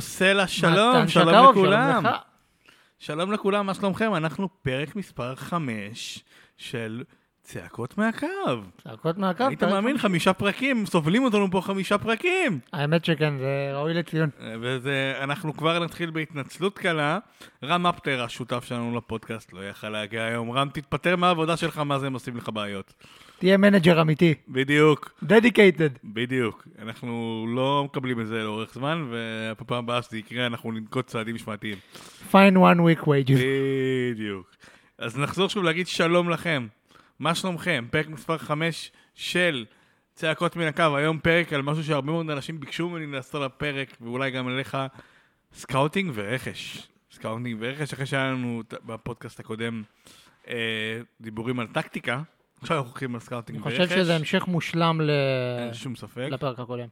סלע, שלום, מתן שלום לכולם. שלום לך. שלום לכולם, מה שלומכם? אנחנו פרק מספר 5 של צעקות מהקו. צעקות מהקו. היית מאמין? חמישה פרקים, סובלים אותנו פה חמישה פרקים. האמת שכן, זה ראוי לציון. וזה, אנחנו כבר נתחיל בהתנצלות קלה. רם אפטר, השותף שלנו לפודקאסט, לא יכל להגיע היום. רם, תתפטר מהעבודה שלך, מה זה הם עושים לך בעיות. תהיה manager אמיתי. בדיוק, dedicated. בדיוק. אנחנו לא מקבלים את זה לאורך זמן, ובפעם הבאה שזה יקרה, אנחנו ננקוט צעדים משמעתיים. fine one week wages. בדיוק. אז נחזור שוב להגיד שלום לכם. מה שלומכם? פרק מספר 5 של צעקות מן הקו. היום פרק על משהו שהרבה מאוד אנשים ביקשו ממני לעשות על הפרק, ואולי גם עליך, scouting ורכש. scouting ורכש, אחרי שהיה לנו בפודקאסט הקודם אה, דיבורים על טקטיקה. עכשיו אנחנו הולכים על scouting אני ורכש. חושב שזה המשך מושלם ל- אין שום ספק. לפרק הקודם.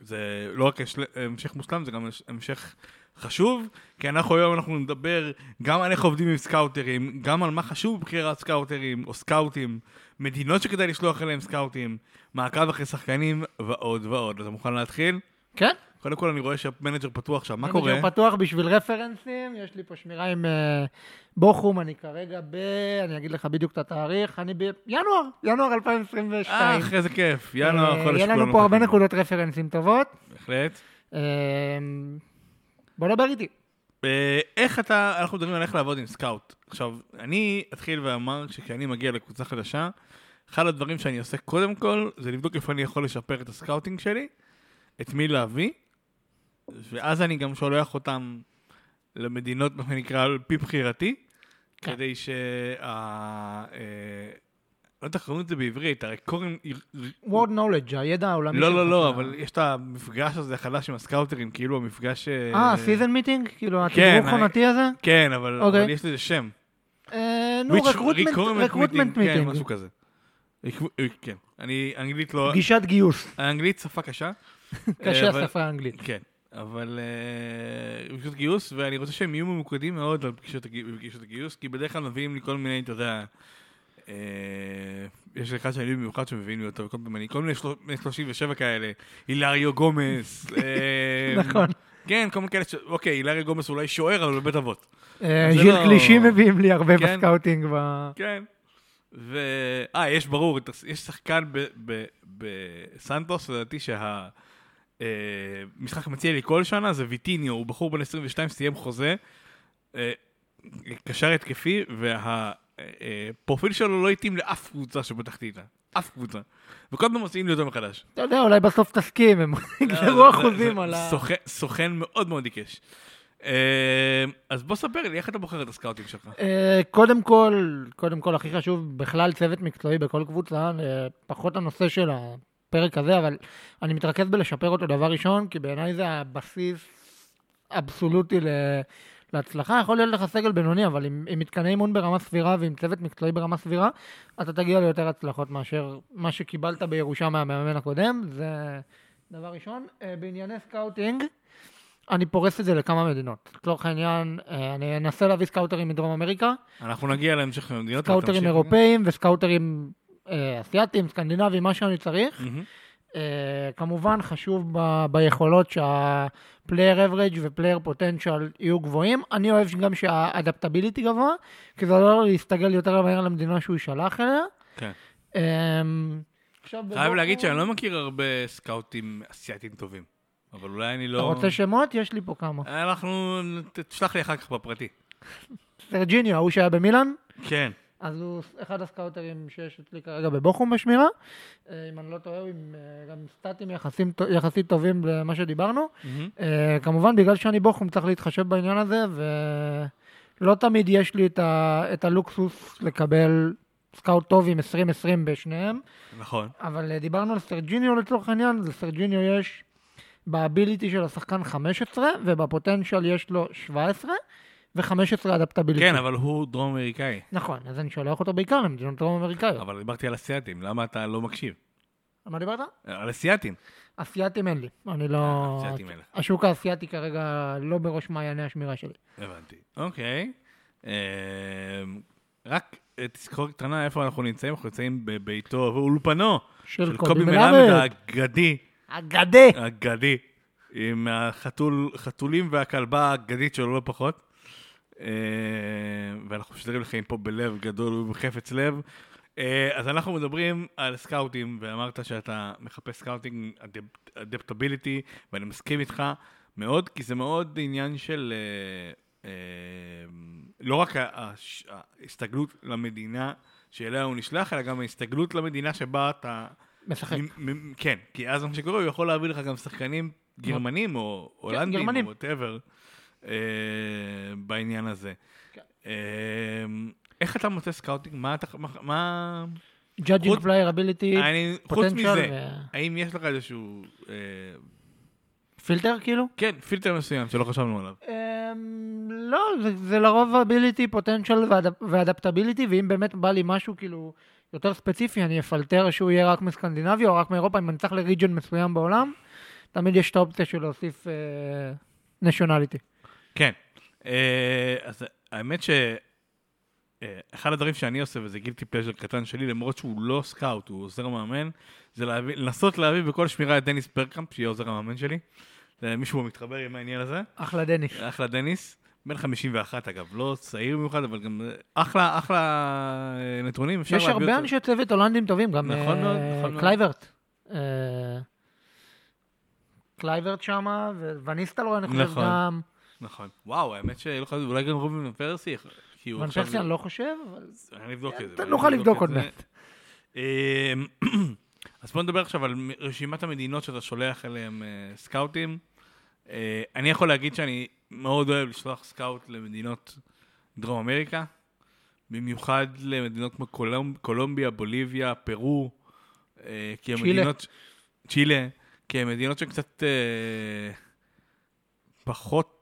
זה לא רק המשך מושלם, זה גם המשך חשוב, כי אנחנו היום אנחנו נדבר גם על איך עובדים עם סקאוטרים, גם על מה חשוב בבחירת סקאוטרים או סקאוטים, מדינות שכדאי לשלוח אליהם סקאוטים, מעקב אחרי שחקנים ועוד ועוד. אתה מוכן להתחיל? כן? קודם כל אני רואה שה manager פתוח שם, מה קורה? manager פתוח בשביל רפרנסים, יש לי פה שמירה עם אה, בוכום, אני כרגע ב... אני אגיד לך בדיוק את התאריך, אני בינואר, ינואר 2022. אה, אחרי זה כיף, ינואר, אה, חודש יהיה לנו כולנו פה הרבה. נקודות רפרנסים טובות. בהחלט. אה, בוא נדבר איתי. אה, איך אתה, אנחנו מדברים על איך לעבוד עם scout. עכשיו, אני אתחיל ואומר שכשאני מגיע לקבוצה חדשה, אחד הדברים שאני עושה קודם כל, זה לבדוק איפה אני יכול לשפר את ה scouting שלי, את מי להביא, ואז אני גם שולח אותם למדינות, מה שנקרא, על פי בחירתי, כן. כדי שה... אה, לא יודע איך קוראים את זה בעברית, הרי קוראים... world knowledge, הידע העולמי לא. לא, לא, אבל יש את המפגש הזה החדש עם הסקאוטרים, כאילו המפגש... אה, season meeting? כאילו כן, התדרוך אה, עונתי הזה? כן, אבל, אוקיי. יש לזה שם. אה, נו, recruitment meeting, כן, meeting. משהו כזה. אה, כן. אני, אנגלית לא... פגישת גיוס. האנגלית שפה קשה. קשה אה, השפה האנגלית. כן. אבל אה, פגישות גיוס, ואני רוצה שהם יהיו ממוקדים מאוד על פגישות פגישות הגיוס, כי בדרך כלל מביאים לי כל מיני, אתה יודע, אה, יש אחד שאני במיוחד שמביאים לי אותו, וכל מיני, כל מיני של- בני 37 כאלה, הילריו גומס. אה, נכון. כן, כל מיני כאלה, אוקיי, הילריו גומס אולי שוער, אבל בבית אבות. אה, זה ז'יל לא- מביאים לי הרבה כן. ב scouting. כן. ו... אה, יש ברור, יש שחקן בסנטוס, לדעתי שהמשחק מציע לי כל שנה, זה ויטיניו, הוא בחור בן 22, סיים חוזה, אה, קשר התקפי, והפרופיל שלו לא התאים לאף קבוצה שבתחתיתה. אף קבוצה. וכל פעם מוציאים לי אותו מחדש. אתה יודע, אולי בסוף תסכים, הם לא, יגזרו זה- אחוזים על ה... סוכן- סוכן מאוד מאוד עיקש. אה, אז בוא ספר לי, איך אתה בוחר את הסקאוטים שלך? אה, קודם כל, קודם כל, הכי חשוב, בכלל צוות מקצועי בכל קבוצה, אה, פחות הנושא של הפרק הזה, אבל אני מתרכז בלשפר אותו דבר ראשון, כי בעיניי זה הבסיס אבסולוטי ל... להצלחה. יכול להיות לך סגל בינוני, אבל עם, עם מתקני אימון ברמה סבירה ועם צוות מקצועי ברמה סבירה, אתה תגיע ליותר הצלחות מאשר מה שקיבלת בירושה מהמאמן הקודם, זה דבר ראשון. אה, בענייני scouting, אני פורס את זה לכמה מדינות. לצורך העניין, אה, אני אנסה להביא סקאוטרים מדרום אמריקה, אנחנו נגיע להמשך המדינות. סקאוטרים. אירופאים וסקאוטרים אה, אסיאתיים, סקנדינביים, מה שאני צריך. מהמם. אה, כמובן חשוב ב- ביכולות שה player average ו player potential יהיו גבוהים. אני אוהב גם שה adaptability גבוה, כי זה לא להסתגל יותר מהר למדינה שהוא יישלח אליה. כן. עכשיו חייב להגיד שאני לא מכיר הרבה סקאוטים אסייתים טובים. אבל אולי אני לא... אתה רוצה שמות? יש לי פה כמה. אנחנו... תשלח לי אחר כך בפרטי. סרג'יניו, ההוא שהיה במילאן, כן. אז הוא אחד הסקאוטרים שיש אצלי כרגע בבוכום בשמירה. אה, אם אני לא טועה, הוא עם אה, גם סטטים יחסים- יחסית טובים למה שדיברנו. אה, כמובן, בגלל שאני בוכום צריך להתחשב בעניין הזה, ולא תמיד יש לי את, ה... את הלוקסוס לקבל scout טוב עם 2020 בשניהם, נכון. אבל דיברנו על סרג'יניו לצורך העניין, לסרג'יניו יש ב ability של השחקן 15, ובפוטנציאל יש לו 17, ו-15 adaptability. כן, אבל הוא דרום אמריקאי. נכון, אז אני שולח אותו בעיקר למדינות דרום אמריקאיות. אבל דיברתי על אסייתים, למה אתה לא מקשיב? מה דיברת? על אסייתים. אסייתים אין לי, אני לא... אה, אסייתים אין לך. השוק האסייתי כרגע לא בראש מעייני השמירה שלי. הבנתי. אוקיי. אה, רק תזכורת קטנה איפה אנחנו נמצאים, אנחנו נמצאים בביתו ואולפנו של קובי מלמד. האגדי, אגדה. אגדי. עם החתול, חתולים והכלבה האגדית שלו לא פחות. אה, ואנחנו משדרים לכם פה בלב גדול ובחפץ לב. אה, אז אנחנו מדברים על סקאוטים, ואמרת שאתה מחפש scouting adaptability, ואני מסכים איתך מאוד, כי זה מאוד עניין של אה, לא רק ההסתגלות למדינה שאליה הוא נשלח, אלא גם ההסתגלות למדינה שבה אתה... משחק. כן, כי אז מה שקורה, הוא יכול להביא לך גם שחקנים גרמנים או הולנדים או גרמנים. whatever בעניין הזה. כן. אה, איך אתה מוצא scouting? מה אתה... מה- חוץ- player ability, אני, חוץ מזה, האם יש לך איזשהו... אה, פילטר כאילו? כן, פילטר מסוים שלא חשבנו עליו. אמ, לא, זה, לרוב ability, potential ו adaptability, ואם באמת בא לי משהו כאילו יותר ספציפי, אני אפלטר שהוא יהיה רק מסקנדינביה או רק מאירופה, אם אני צריך ל region מסוים בעולם, תמיד יש את האופציה של להוסיף nationality. כן. אה, אז האמת ש... אה, אחד הדברים שאני עושה, וזה guilty pleasure קטן שלי, למרות שהוא לא scout, הוא עוזר מאמן, זה להביא, לנסות להביא בכל שמירה את דניס ברגקאמפ, שיהיה עוזר המאמן שלי. מישהו מתחבר עם העניין הזה. אחלה דניס. אחלה דניס. בן 51 אגב, לא צעיר במיוחד, אבל גם אה, אחלה, אחלה נתונים, אפשר יש הרבה. אנשי צוות הולנדים טובים, גם נכון אה, מאוד, נכון מאוד. קלייברט. אה, קלייברט שמה, וואן ניסטלרוי אני חושב נכון. גם. נכון. וואו, האמת שלא חשבתי, אולי גם רובין פרסי, כי הוא עכשיו... פרסי אני לא חושב, אבל אני אבדוק את זה. נוכל לבדוק עוד. מעט. אמ, אז בוא נדבר עכשיו על רשימת המדינות שאתה שולח אליהן אה, סקאוטים. אה, אני יכול להגיד שאני מאוד אוהב לשלוח סקאוט למדינות דרום אמריקה, במיוחד למדינות כמו קולומב, קולומביה, בוליביה, פרו, אה, כי צ'ילה. המדינות... צ'ילה. כי הן מדינות שהן קצת פחות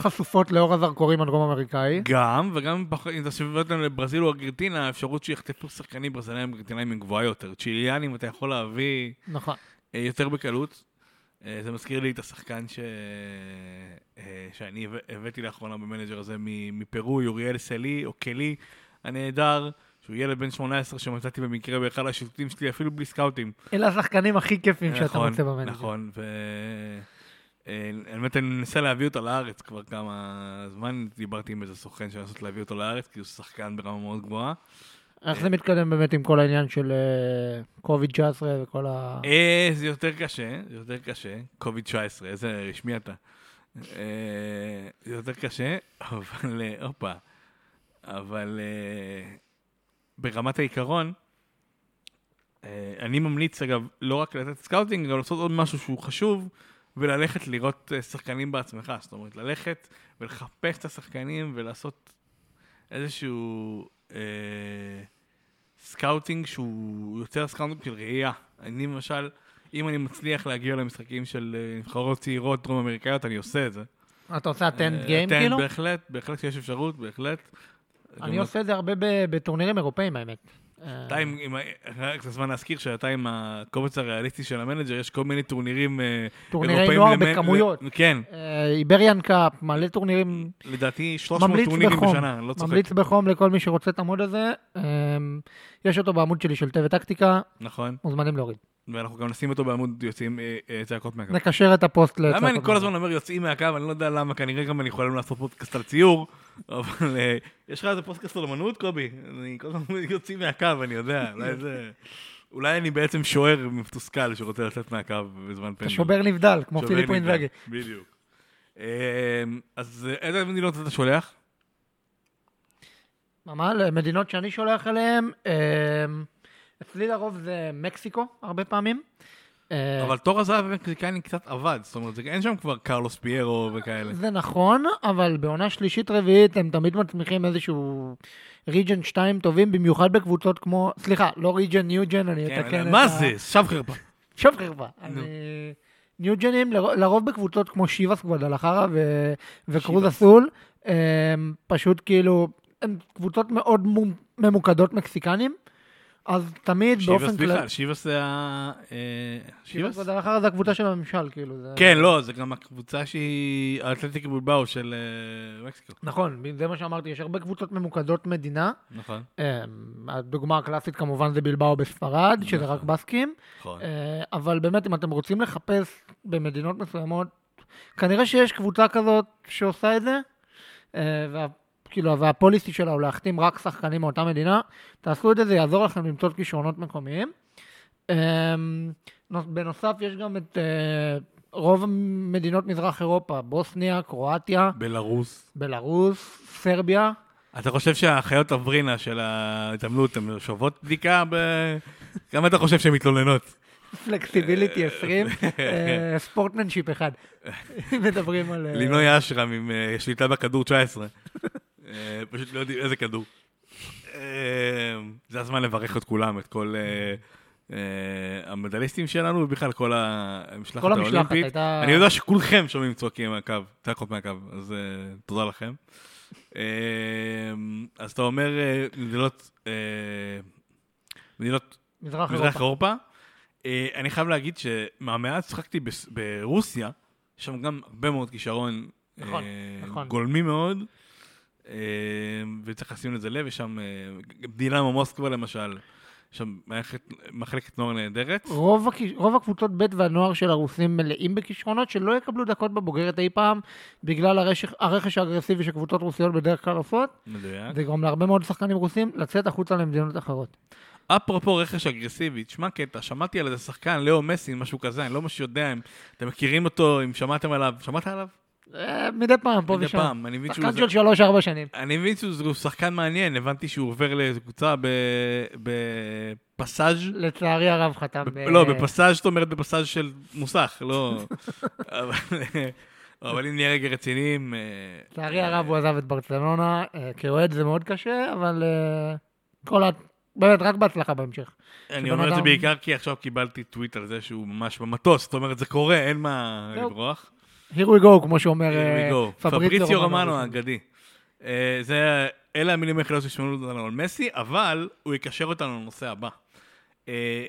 חשופות לאור הזרקורים הדרום אמריקאי. גם, וגם אם אתה משווה אותם לברזיל או ארגנטינה, האפשרות שיחטפו שחקנים ברזילאים וארגנטינאים היא גבוהה יותר. צ'יליאנים אתה יכול להביא נכון. אה, יותר בקלות. אה, זה מזכיר לי את השחקן ש... אה, שאני הבא- הבאתי לאחרונה במנג'ר הזה מפרו, יוריאל סלי, או קלי הנהדר, שהוא ילד בן 18 שמצאתי במקרה באחד השיטוטים שלי, אפילו בלי סקאוטים. אלה השחקנים הכי כיפים שאתה נכון, מוצא במנג'ר. נכון, ו... אה, האמת, אני מנסה להביא אותו לארץ כבר כמה זמן, דיברתי עם איזה סוכן שנסות להביא אותו לארץ, כי הוא שחקן ברמה מאוד גבוהה. איך זה מתקדם באמת עם כל העניין של קוביד 19 וכל ה... אה, זה יותר קשה, זה יותר קשה. קוביד 19, איזה רשמי אתה. אה, זה יותר קשה, אבל, אה, הופה, אבל אה, ברמת העיקרון, אה, אני ממליץ, אגב, לא רק לתת סקאוטינג, גם לעשות עוד משהו שהוא חשוב, וללכת לראות אה, שחקנים בעצמך. זאת אומרת, ללכת ולחפש את השחקנים ולעשות איזשהו אה, סקאוטינג שהוא יותר סקאוטינג של ראייה. אני למשל, אם אני מצליח להגיע למשחקים של אה, נבחרות צעירות דרום אמריקאיות, אני עושה את זה. אתה עושה אה, game attend, כאילו? בהחלט, בהחלט שיש אפשרות, בהחלט. אני עושה את זה הרבה בטורנירים אירופאים האמת. אה, אתה עם, עם, רק זמן להזכיר שאתה עם הקובץ הריאליסטי של המנג'ר, יש כל מיני טורנירים אה, טורנירי נוער בכמויות. כן, אה, Iberian Cup, מלא טורנירים. לדעתי 300 ממליץ טורנירים. בשנה, לא צוחק. ממליץ בחום לכל מי שרוצה את העמוד הזה. יש אותו בעמוד שלי של טבע טקטיקה, נכון, מוזמנים להוריד. ואנחנו גם נשים אותו בעמוד יוצאים אה, אה, צעקות מהקו. נקשר את הפוסט לצעקות. למה אני כל מהקו. הזמן אומר יוצאים מהקו, אני לא יודע למה, כנראה גם אני יכולים לעשות פודקאסט על ציור, אבל אה, יש לך איזה פודקאסט על אמנות, קובי? אני כל הזמן יוצאים מהקו, אני יודע, אולי זה... אולי אני בעצם שוער מתוסכל שרוצה לצאת מהקו בזמן פנדל. אתה שובר נבדל, כמו שובר פיליפ נבדל, אינזאגי. בדיוק. אה, אז איזה מדינות אתה שולח? ממש, מדינות שאני שולח אליהן, אה, אצלי לרוב זה מקסיקו, הרבה פעמים. אה, אבל תור הזהב המקסיקני קצת אבד, זאת אומרת, אין שם כבר קרלוס פיירו וכאלה. זה נכון, אבל בעונה שלישית רביעית הם תמיד מצמיחים איזשהו ריג'ן 2 טובים, במיוחד בקבוצות כמו, סליחה, לא ריג'ן, ניוג'ן, אני כן, אתקן את מה ה- זה? שב חרפה. שוב חרפה. ניוג'נים לר- לרוב בקבוצות כמו שיבאס גוודלחרה וקרוז. אסול, הם פשוט כאילו, הן קבוצות מאוד מו- ממוקדות מקסיקנים, אז תמיד באופן כללי... שיבאס זה ה... שיבאס? בדרך אחרת זה הקבוצה של הממשל, כאילו. כן, לא, זה גם הקבוצה שהיא האתלטיק בולבאו של אה, מקסיקו. נכון, זה מה שאמרתי, יש הרבה קבוצות ממוקדות מדינה. נכון, אה, הדוגמה הקלאסית כמובן זה בלבאו בספרד, שזה נכון. רק בסקים. נכון. אה, אבל באמת, אם אתם רוצים לחפש במדינות מסוימות, כנראה שיש קבוצה כזאת שעושה את זה, אה, כאילו, והפוליסי שלה הוא להחתים רק שחקנים מאותה מדינה. תעשו את זה, זה יעזור לכם למצוא כישרונות מקומיים. נוס- בנוסף, יש גם את אה, רוב מדינות מזרח אירופה, בוסניה, קרואטיה, בלרוס. בלרוס, סרביה. אתה חושב שהחיות הוורינה של ההתעמלות הן שוות בדיקה? ב... כמה אתה חושב שהן מתלוננות? פלקסיביליטי 20, אה, ספורטמנשיפ 1. מדברים על... אה, לינוי אשרם עם שליטה בכדור 19. אה, פשוט לא יודעים איזה כדור. אה, זה הזמן לברך את כולם, את כל אה, המדליסטים שלנו, ובכלל כל המשלחת האולימפית. אני יודע שכולכם שומעים צועקים מהקו, צעקות מהקו, אז תודה לכם. אז אתה אומר מדינות, מדינות מזרח אירופה. אני חייב להגיד שמהמעט שחקתי ברוסיה, שם גם הרבה מאוד כישרון נכון, נכון. גולמי מאוד, וצריך לשים לזה לב, יש שם אה, דינמו מוסקבה למשל, יש שם מערכת- מחלקת נוער נהדרת. רוב, הכ- רוב הקבוצות ב' והנוער של הרוסים מלאים בכישרונות שלא יקבלו דקות בבוגרת אי פעם בגלל הרכש, הרכש האגרסיבי שקבוצות רוסיות בדרך כלל עושות. מדויק. זה יגרום להרבה מאוד שחקנים רוסים לצאת החוצה למדינות אחרות. אפרופו רכש אגרסיבי, תשמע קטע, שמעתי על איזה שחקן, לאו מסי, משהו כזה, אני לא ממש יודע אם אתם מכירים אותו, אם שמעתם עליו, שמעת עליו? אה, מדי פעם, פה מדי ושם. פעם, אני מבין שהוא... שחקן של שלוש-ארבע שנים. אני מבין שהוא שחקן מעניין, הבנתי שהוא עובר לאיזו קבוצה ב- בפסאז'. לצערי הרב חתם. ב- לא, בפסאז' זאת אומרת בפסאז' של מוסך, לא... אבל- אם נהיה רגע רציניים... אה, לצערי הרב הוא עזב את ברצלונה, אה, כאוהד זה מאוד קשה, אבל אה, כל ה... באמת, רק בהצלחה בהמשך. אני אומר את זה בעיקר כי עכשיו קיבלתי טוויט על זה שהוא ממש במטוס, זאת אומרת, זה קורה, אין מה. לברוח. Here we go, כמו שאומר אה. פבריציו רומנו. האגדי. אה, זה, אלה המילים היחידות ששמענו אותנו על מסי, אבל הוא יקשר אותנו לנושא הבא. אה,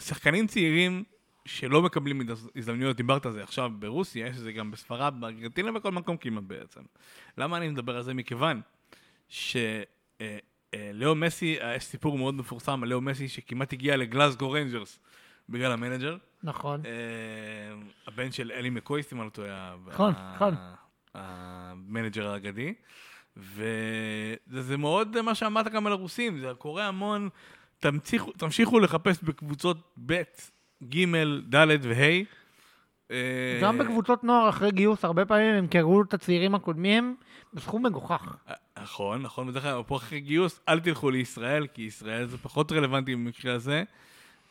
שחקנים צעירים שלא מקבלים הז- הזדמנויות, דיברת על זה עכשיו ברוסיה, יש את זה גם בספרד, בארגנטינה, בכל מקום כמעט בעצם. למה אני מדבר על זה? מכיוון שלאו מסי, יש סיפור מאוד מפורסם על לאו מסי שכמעט הגיע לגלאזגו ריינג'רס בגלל המנג'ר. נכון. אה, הבן של אלי מקויסט, אם אני לא טועה, נכון, נכון. המנג'ר האגדי. וזה מאוד מה שאמרת גם על הרוסים, זה קורה המון. תמשיכו, תמשיכו לחפש בקבוצות ב', ג', ד' וה'. אה, גם בקבוצות נוער אחרי גיוס, הרבה פעמים הם קראו את הצעירים הקודמים בסכום מגוחך. נכון, נכון, בדרך כלל, פה אחרי גיוס, אל תלכו לישראל, כי ישראל זה פחות רלוונטי במקרה הזה.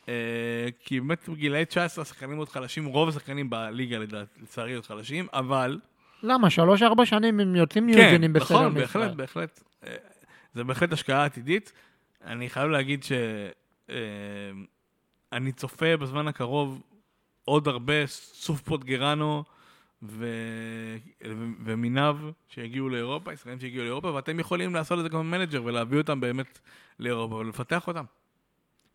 אה, כי באמת בגילאי 19 השחקנים מאוד חלשים, רוב השחקנים בליגה לצערי עוד חלשים, אבל... למה? שלוש-ארבע שנים הם יוצאים כן, מיוזנים בסדר נכון, מישראל. בהחלט, בהחלט. אה, זה בהחלט השקעה עתידית. אני חייב להגיד שאני צופה בזמן הקרוב עוד הרבה סוף פוטגרנו ו... ומיניו שיגיעו לאירופה, ישראלים שיגיעו לאירופה, ואתם יכולים לעשות את זה גם מנג'ר ולהביא אותם באמת לאירופה ולפתח אותם.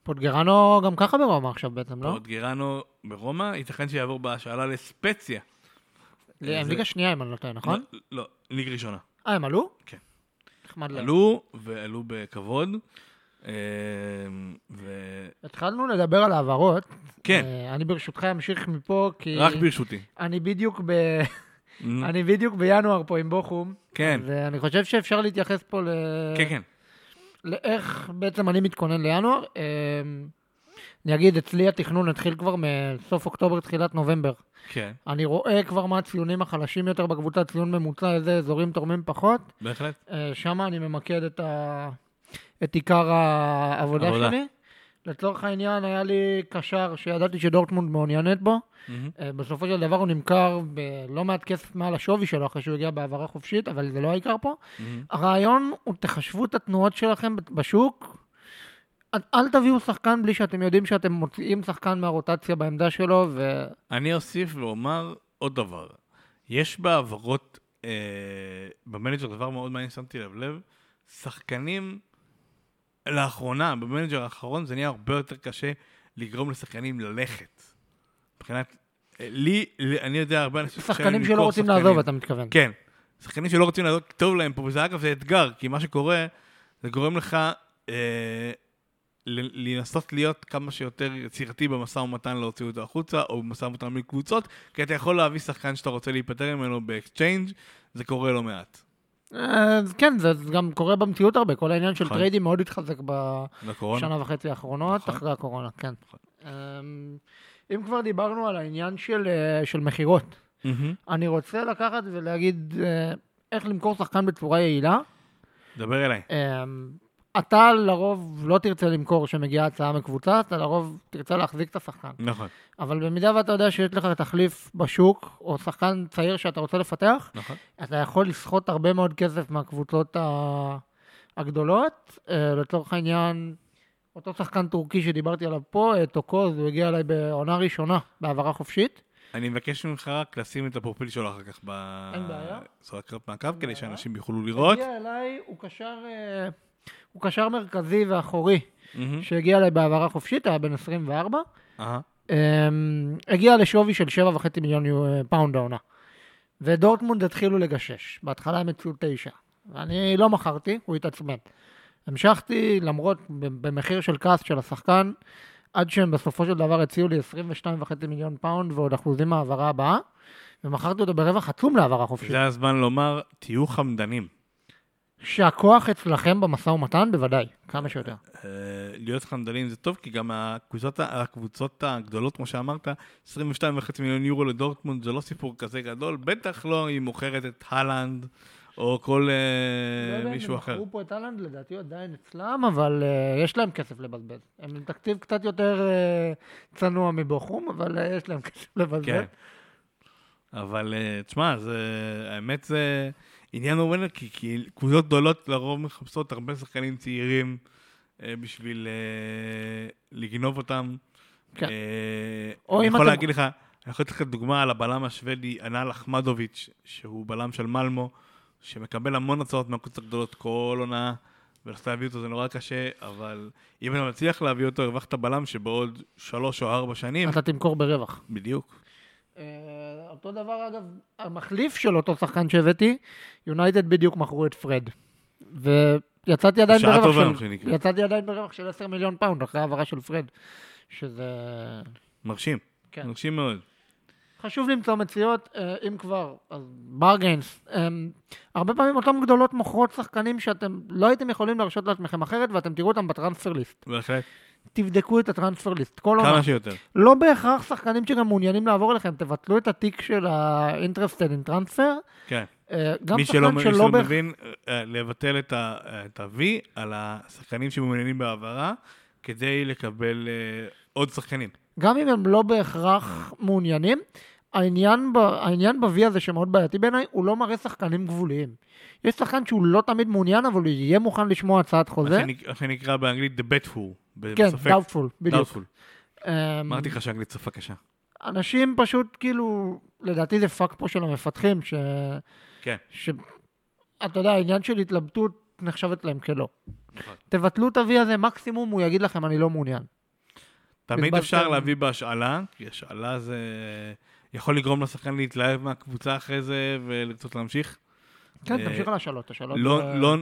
פוטגרנו גם ככה ברומא עכשיו בעצם, לא? פוטגרנו ברומא, ייתכן שיעבור בהשאלה לספציה. הם זה- ליגה שנייה, אם אני לא טועה, נכון? לא, לא, ליגה ראשונה. אה, הם עלו? כן. נחמד להם. עלו, ועלו בכבוד. אה, ו... התחלנו לדבר על העברות. כן, אה, אני ברשותך אמשיך מפה, כי רק ברשותי. אני בדיוק ב... אני בדיוק בינואר פה עם בוכום. כן, אז אה, אני חושב שאפשר להתייחס פה ל... כן, כן. לאיך בעצם אני מתכונן לינואר. אה, אני אגיד, אצלי התכנון התחיל כבר מסוף אוקטובר, תחילת נובמבר. כן, אני רואה כבר מה הציונים החלשים יותר בקבוצה, ציון ממוצע, איזה אזורים תורמים פחות. בהחלט. שם אני ממקד את, ה... את עיקר העבודה עבודה. שלי. לצורך העניין, היה לי קשר שידעתי שדורטמונד מעוניינת בו. אה, בסופו של דבר הוא נמכר בלא מעט כסף מעל השווי שלו אחרי שהוא הגיע בהעברה חופשית, אבל זה לא העיקר פה. מהמם. הרעיון הוא תחשבו את התנועות שלכם בשוק. אל- אל תביאו שחקן בלי שאתם יודעים שאתם מוציאים שחקן מהרוטציה בעמדה שלו, ו... אני אוסיף ואומר עוד דבר. יש בהעברות, אה, במנג'ר דבר מאוד מעניין, שמתי לב לב, שחקנים לאחרונה, במנג'ר האחרון, זה נהיה הרבה יותר קשה לגרום לשחקנים ללכת. מבחינת... אה, לי, לי- אני יודע הרבה אנשים שחקנים שלא רוצים שחקנים. לעזוב, אתה מתכוון. כן. שחקנים שלא רוצים לעזוב, טוב להם פה, וזה אגב, זה אתגר, כי מה שקורה, זה גורם לך אה, לנסות להיות כמה שיותר יצירתי במשא ומתן להוציא אותו החוצה, או במשא ומתן מקבוצות, כי אתה יכול להביא שחקן שאתה רוצה להיפטר ממנו ב exchange, זה קורה לא מעט. אז כן, זה גם קורה במציאות הרבה, כל העניין של נכון. טריידים מאוד התחזק בשנה. וחצי האחרונות, נכון. אחרי הקורונה, כן. אמ, אם כבר דיברנו על העניין של אה, של מכירות. אני רוצה לקחת ולהגיד אה, איך למכור שחקן בצורה יעילה. דבר אליי. אתה לרוב לא תרצה למכור כשמגיעה הצעה מקבוצה, אתה לרוב תרצה להחזיק את השחקן. נכון, אבל במידה ואתה יודע שיש לך תחליף בשוק, או שחקן צעיר שאתה רוצה לפתח, נכון. אתה יכול לסחוט הרבה מאוד כסף מהקבוצות הגדולות. אה, לצורך העניין, אותו שחקן טורקי שדיברתי עליו פה, אה, טוקוז, הוא הגיע אליי בעונה ראשונה, בהעברה חופשית. אני מבקש ממך רק לשים את הפרופיל שלו אחר כך ב... אין בעיה. סרקרת מעקב, כדי. שאנשים יוכלו לראות. הגיע אליי, הוא קשר, אה, הוא קשר מרכזי ואחורי, מהמם. שהגיע אליי בהעברה חופשית, היה בן 24. אהה. אמ, הגיע לשווי של 7.5 מיליון יו- אה, פאונד העונה. ודורטמונד התחילו לגשש. בהתחלה הם הציעו תשע. ואני לא מכרתי, הוא התעצבן. המשכתי, למרות במחיר של כעס של השחקן, עד שהם בסופו של דבר הציעו לי 22.5 מיליון פאונד ועוד אחוזים מההעברה הבאה, ומכרתי אותו ברווח עצום להעברה חופשית. זה הזמן לומר, תהיו חמדנים. שהכוח אצלכם במשא ומתן, בוודאי, כמה שיותר. אה, להיות חמדנים זה טוב, כי גם הקבוצות, הקבוצות הגדולות, כמו שאמרת, 22.5 מיליון יורו לדורטמונד, זה לא סיפור כזה גדול, בטח לא היא מוכרת את הלנד, או כל לא אה, יודע אם מישהו הם אחר. מכרו פה את אהלנד, לדעתי עדיין אצלם, אבל אה, יש להם כסף לבזבז. הם עם תקציב קצת יותר אה, צנוע מבוכום, אבל אה, יש להם כסף לבזבז. כן. אבל אה, תשמע, זה, האמת זה עניין מעניין, כי, כי קבוצות גדולות לרוב מחפשות הרבה שחקנים צעירים אה, בשביל אה, לגנוב אותם. כן. אה, אני יכול אתם- להגיד לך, אני יכול לתת לך דוגמה על הבלם השוודי, ענל אחמדוביץ', שהוא בלם של מלמו, שמקבל המון הצעות מהקבוצות הגדולות כל עונה, ולכן להביא אותו זה נורא קשה, אבל אם אתה מצליח להביא אותו, הרווחת בלם שבעוד שלוש או ארבע שנים, אתה תמכור ברווח. בדיוק. אה, אותו דבר, אגב, המחליף של אותו שחקן שהבאתי, יונייטד בדיוק מכרו את פרד. ויצאתי עדיין ברווח של... יצאתי עדיין ברווח של 10 מיליון פאונד אחרי העברה של פרד. שזה... מרשים, כן. מרשים מאוד. חשוב למצוא מציאות, אה, אם כבר, אז bargains. אה, הרבה פעמים אותן גדולות מוכרות שחקנים שאתם לא הייתם יכולים להרשות לעצמכם אחרת, ואתם תראו אותם ב transfer list. בהחלט. תבדקו את הטרנספר ליסט, כל עונה. כמה שיותר. לא בהכרח שחקנים שגם מעוניינים לעבור אליכם, תבטלו את התיק של ה-interested in transfer. כן. אה, גם מי שלא שחקן מי שלא שלא בהכרח... מבין, אה, לבטל את ה-V על השחקנים שמעוניינים בהעברה, כדי לקבל אה, עוד שחקנים. גם אם הם לא בהכרח מעוניינים, העניין, ב, העניין ב-V הזה שמאוד בעייתי בעיניי, הוא לא מראה שחקנים גבוליים. יש שחקן שהוא לא תמיד מעוניין, אבל הוא יהיה מוכן לשמוע הצעת חוזה. מה שנקרא באנגלית Doubtful. כן. Doubtful, בדיוק. Doubtful. אמ, אמרתי לך שאנגלית שפה קשה. אנשים פשוט כאילו, לדעתי זה fuck up של המפתחים, ש... כן. ש... אתה יודע, העניין של התלבטות נחשבת להם כלא. נכון. תבטלו את ה-V הזה, מקסימום הוא יגיד לכם, אני לא מעוניין. תמיד אפשר להביא בהשאלה, כי השאלה זה יכול לגרום לשחקן להתלהב מהקבוצה אחרי זה ולרצות להמשיך. כן, אה, תמשיך על השאלות, השאלות... לא- זה- לא-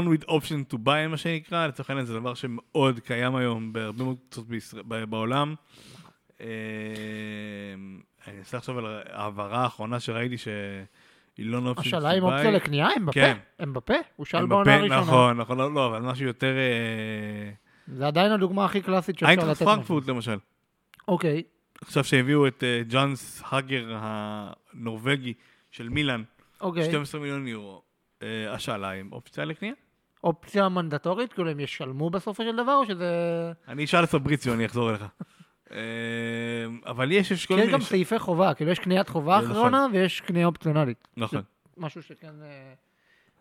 loan with option to buy, מה שנקרא, לצורך העניין זה דבר שמאוד קיים היום בהרבה מאוד קבוצות ב- בעולם. אה, אני אנסה לחשוב על ההעברה האחרונה שראיתי שהיא לא option to buy. השאלה עם אופציה לקנייה, אמבפה. כן. אמבפה, הוא שאל הם בעונה בפה- הראשונה. נכון, נכון, לא, לא, אבל משהו יותר... אה, זה עדיין הדוגמה הכי קלאסית שאפשר לתת. ממנו. פרנקפורט למשל. אוקיי, עכשיו שהביאו את אה, ג'אנס הגר הנורבגי של מילאן, אוקיי. 12 מיליון יורו. אה, השאלה עם אופציה לקנייה? אופציה מנדטורית, כאילו הם ישלמו בסופו של דבר, או שזה... אני אשאל את פבריציו, אני אחזור אליך. אה, אבל יש, יש כל יש מיני... גם סעיפי חובה, כאילו יש קניית חובה נכון. אחרונה ויש קנייה אופציונלית. נכון. משהו שכן... אה,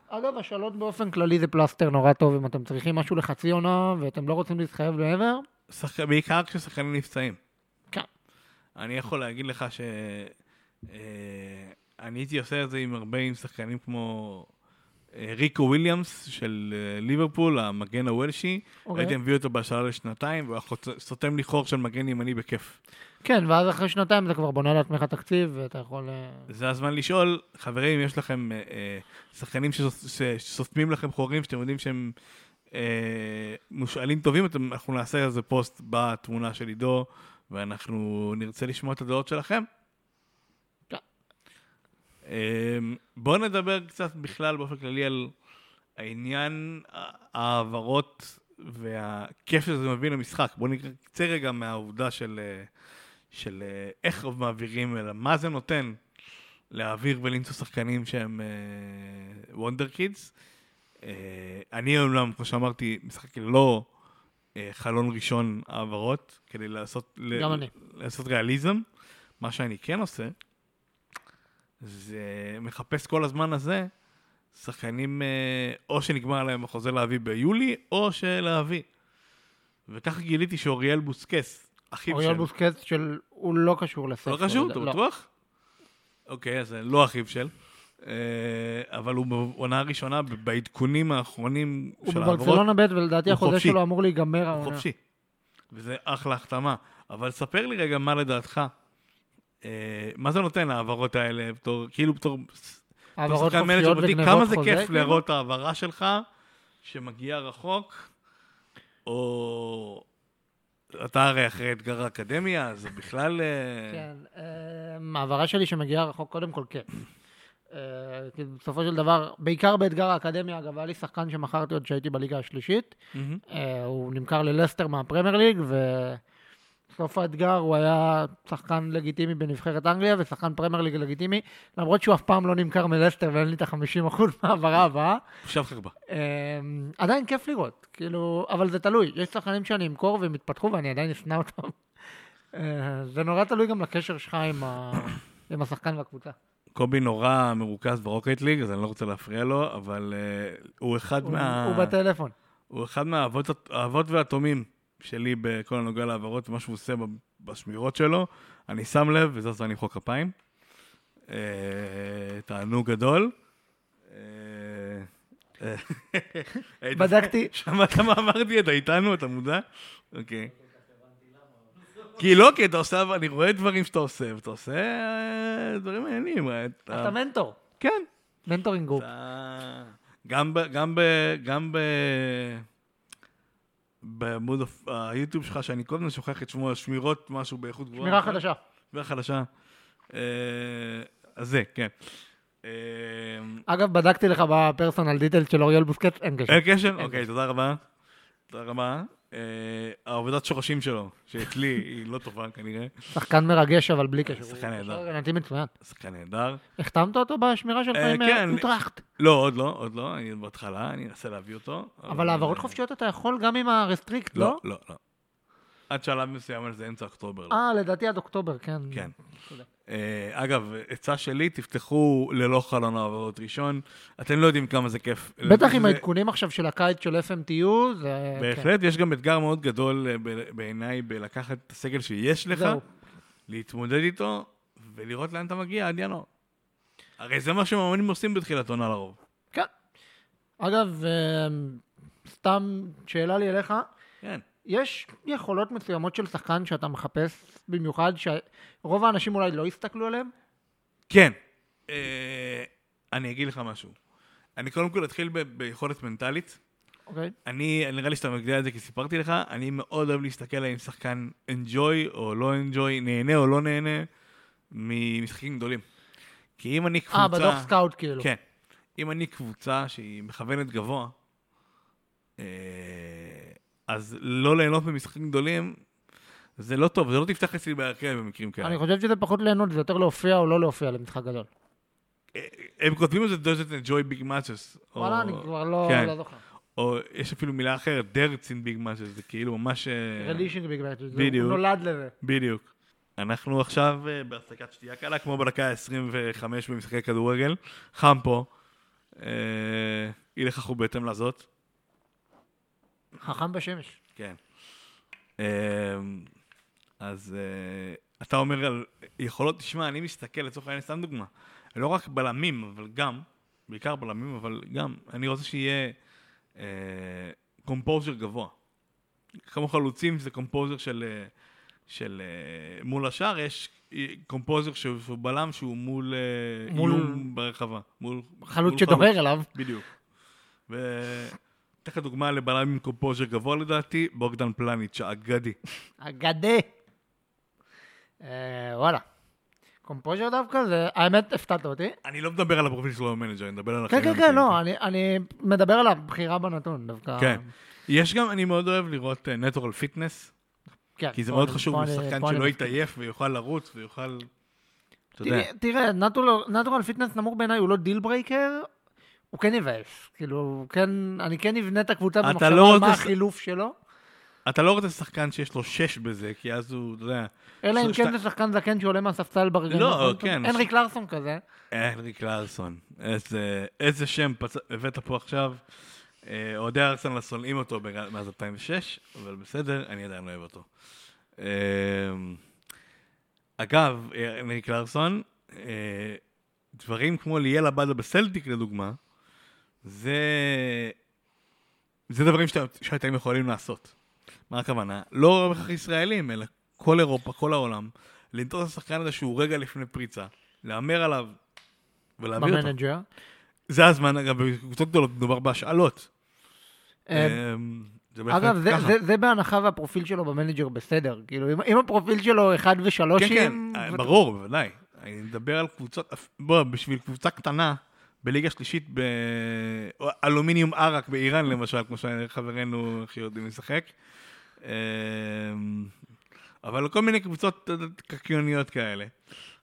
אגב, השאלות באופן כללי זה פלסטר נורא טוב, אם אתם צריכים משהו לחצי עונה ואתם לא רוצים להתחייב מעבר. שחק... בעיקר כששחקנים נפצעים. כן. אני יכול להגיד לך ש... אה, אני הייתי עושה את זה עם הרבה עם שחקנים כמו אה, ריקו וויליאמס של אה, ליברפול, המגן הוולשי, אוקיי. הייתי מביא אותו בהשאלה לשנתיים, והוא היה סותם לי חור של מגן ימני בכיף. כן, ואז אחרי שנתיים אתה כבר בונה לעצמך תקציב, ואתה יכול... אה, זה הזמן לשאול, חברים, יש לכם אה, אה, שחקנים שסותמים לכם חורים, שאתם יודעים שהם אה, מושאלים טובים, אתם, אנחנו נעשה איזה פוסט בתמונה של עידו, ואנחנו נרצה לשמוע את הדעות שלכם. אה, בואו נדבר קצת בכלל באופן כללי על העניין ההעברות והכיף שזה מביא למשחק. בואו נצא רגע מהעובדה של, אה, של אה, איך מעבירים, אלא מה זה נותן להעביר ולמצוא שחקנים שהם וונדר קידס. אני אומנם, כמו שאמרתי, משחק ללא אה, חלון ראשון העברות, כדי לעשות, ל-. לעשות ריאליזם. מה שאני כן עושה, זה מחפש כל הזמן הזה שחקנים, אה, או שנגמר להם החוזה להביא ביולי, או שלהביא. וככה גיליתי שאוריאל בוסקס, אחיו של... אוריאל בוסקץ של... הוא לא קשור לספר. לא קשור, אתה לא. בטוח? אוקיי, אז לא אחיו של. אה, אבל הוא בעונה הראשונה, בעדכונים האחרונים הוא של העברות, בברצלונה ב' ולדעתי הוא החוזה. שלו אמור להיגמר הוא העונה. חופשי. וזה אחלה החתמה. אבל ספר לי רגע מה לדעתך, מה זה נותן ההעברות האלה, בתור, כאילו בתור... העברות חופשיות וגנבות כמה זה כיף כאילו? לראות את ההעברה שלך, שמגיעה רחוק, או... אתה הרי אחרי אתגר האקדמיה, אז זה בכלל... אה, כן, אה, העברה שלי שמגיעה רחוק, קודם כל כן. אה, כי בסופו של דבר, בעיקר באתגר האקדמיה, אגב, היה לי שחקן שמכרתי עוד כשהייתי בליגה השלישית. אה, הוא נמכר ללסטר מהפרמייר ליג, ובסוף האתגר הוא היה שחקן לגיטימי בנבחרת אנגליה ושחקן פרמייר ליג לגיטימי, למרות שהוא אף פעם לא נמכר מלסטר ואין לי את ה-50% מההעברה הבאה. עכשיו חרבה. אה, עדיין כיף לראות, כאילו, אבל זה תלוי. יש שחקנים שאני אמכור והם יתפתחו ואני עדיין אשנא אותם. אה, זה נורא תלוי גם לקשר שלך עם, ה... עם השחקן והקבוצה. קובי נורא מרוכז ב Rocket League, אז אני לא רוצה להפריע לו, אבל אה, הוא אחד הוא, מה... הוא בטלפון. הוא אחד מהאבות הת- האבות והתומים שלי בכל הנוגע להעברות ומה שהוא עושה בשמירות שלו. אני שם לב, וזה הזמן למחוא כפיים. אה, תענוג גדול. אה, אה, בדקתי. שמעת מה אמרתי? אתה איתנו? אתה מודע? אוקיי. כי לא, כי אתה עושה, אני רואה דברים שאתה עושה, ואתה עושה דברים מעניינים. אתה- מנטור. כן. mentoring group. גם ב... בעמוד היוטיוב שלך, שאני כל הזמן שוכח את שמו, שמירות משהו באיכות גבוהה. שמירה נכון? חדשה. שמירה חדשה. אה, אז זה, כן. אה, אגב, בדקתי לך ב personal detail של אוריאל בוסקט, אין קשר. אין קשר? אוקיי, תודה רבה. תודה רבה. אה, העבודת שורשים שלו, שאצלי היא לא טובה כנראה. שחקן מרגש, אבל בלי קשר. שחקן נהדר. הגנתי מצוין. שחקן נהדר. החתמת אותו בשמירה שלך אה, עם כן. אה, אוטראכט. לא, עוד לא, עוד לא, אני בהתחלה, אני אנסה להביא אותו. אבל העברות חופשיות אתה יכול גם עם הרסטריקט, לא, לא? לא, לא. עד שלב מסוים, אבל זה אמצע אוקטובר. לא. אה, לדעתי עד אוקטובר, כן. כן. אה, אגב, עצה שלי, תפתחו ללא חלון העברות ראשון. אתם לא יודעים כמה זה כיף. בטח עם העדכונים עכשיו של הקיץ של FMTU, זה... כן. בהחלט, יש גם אתגר מאוד גדול אה, בעיניי בלקחת את הסגל שיש לך. להתמודד איתו, ולראות לאן אתה מגיע עד ינואר. הרי זה מה שמאמנים עושים בתחילת עונה לרוב. כן. אגב, אה, סתם שאלה לי אליך, כן. יש יכולות מסוימות של שחקן שאתה מחפש במיוחד, שרוב האנשים אולי לא יסתכלו עליהם? כן. אה, אני אגיד לך משהו. אני קודם כל אתחיל ב- ביכולת מנטלית. אוקיי. אני, נראה לי שאתה יודע את זה כי סיפרתי לך, אני מאוד אוהב להסתכל האם שחקן enjoy או לא enjoy, נהנה או לא נהנה ממשחקים גדולים. כי אם אני קבוצה... אה, בדוח סקאוט כאילו. כן. אם אני קבוצה שהיא מכוונת גבוה, אה, אז לא ליהנות ממשחקים גדולים, זה לא טוב, זה לא תפתח אצלי בהרכב במקרים כאלה. אני חושב שזה פחות ליהנות, זה יותר להופיע או לא להופיע למשחק גדול. אה, הם כותבים על זה doesn't enjoy big matches. וואלה, אני כבר לא כן. לא זוכר. או יש אפילו מילה אחרת, דרץ in big matches, זה כאילו ממש... אה, רלישינג ביג מאצ'ס, הוא בדיוק. נולד לזה. בדיוק. אנחנו עכשיו אה, בהפסקת שתייה קלה, כמו בדקה ה-25 במשחקי כדורגל. חם פה. אה, אי לכך הוא בהתאם לזאת. חכם בשמש. כן. אה, אז אה, אתה אומר על יכולות, תשמע, אני מסתכל לצורך העניין, סתם דוגמה, לא רק בלמים, אבל גם, בעיקר בלמים, אבל גם, אני רוצה שיהיה composure גבוה. כמו חלוצים זה composure של, אה, של אה, מול השאר, יש composure שהוא שהוא בלם שהוא מול, אה, מול- איום ברחבה. מול חלוץ מול שדוהר אליו. בדיוק. ואתן לך דוגמה לבלם עם composure גבוה לדעתי, בוגדן פלניץ' האגדי. אגדה. אה, וואלה. composure דווקא זה, האמת הפתעת אותי. אני לא מדבר על הפרופיל שלו במנג'ר, אני מדבר על כן, אחרים. כן, כן, לא, אני- אני מדבר על הבחירה בנתון דווקא. כן. יש גם, אני מאוד אוהב לראות natural fitness, כן, כי זה מאוד חשוב לשחקן שלא. יתעייף ויוכל לרוץ ויוכל... תראה- תראה, natural fitness נמוך בעיניי הוא לא deal breaker, הוא כן יבאס. כאילו, כן, אני כן אבנה את הקבוצה במחשבה לא מה רוצה- החילוף שלו, אתה לא רוצה שחקן שיש לו שש בזה, כי אז הוא, אתה יודע, אלא אם כן זה שחקן זקן שעולה מהספסל ברגעים לא. כן. הנריק לארסון כזה. הנריק לארסון. איזה, שם. הבאת פה עכשיו. אה, אוהדי ארסנל שונאים אותו מאז 2006, אבל בסדר, אני עדיין לא אוהב אותו. אה, אגב, אה, הנריק לארסון, אה, דברים כמו ליאל עבדה בסלטיק לדוגמה, זה, זה דברים שאתה, שאתם יכולים לעשות. מה הכוונה? לא רק ישראלים, אלא כל אירופה, כל העולם. לתפוס את השחקן הזה שהוא רגע לפני פריצה, להמר עליו ולהביא אותו. במנג'ר. זה הזמן, אגב, בקבוצות גדולות מדובר בהשאלות. אה, אמ, זה אגב, זה- ככה. זה- זה בהנחה והפרופיל שלו במנג'ר בסדר. כאילו, אם- אם הפרופיל שלו אחד כן, ושלושים... כן, זה- ברור, בוודאי. אני מדבר על קבוצות, בוא, בשביל קבוצה קטנה, בליגה שלישית, באלומיניום ערק באיראן, למשל, כמו שחברינו הכי יודעים לשחק. אמ, אבל כל מיני קבוצות קקיוניות כאלה.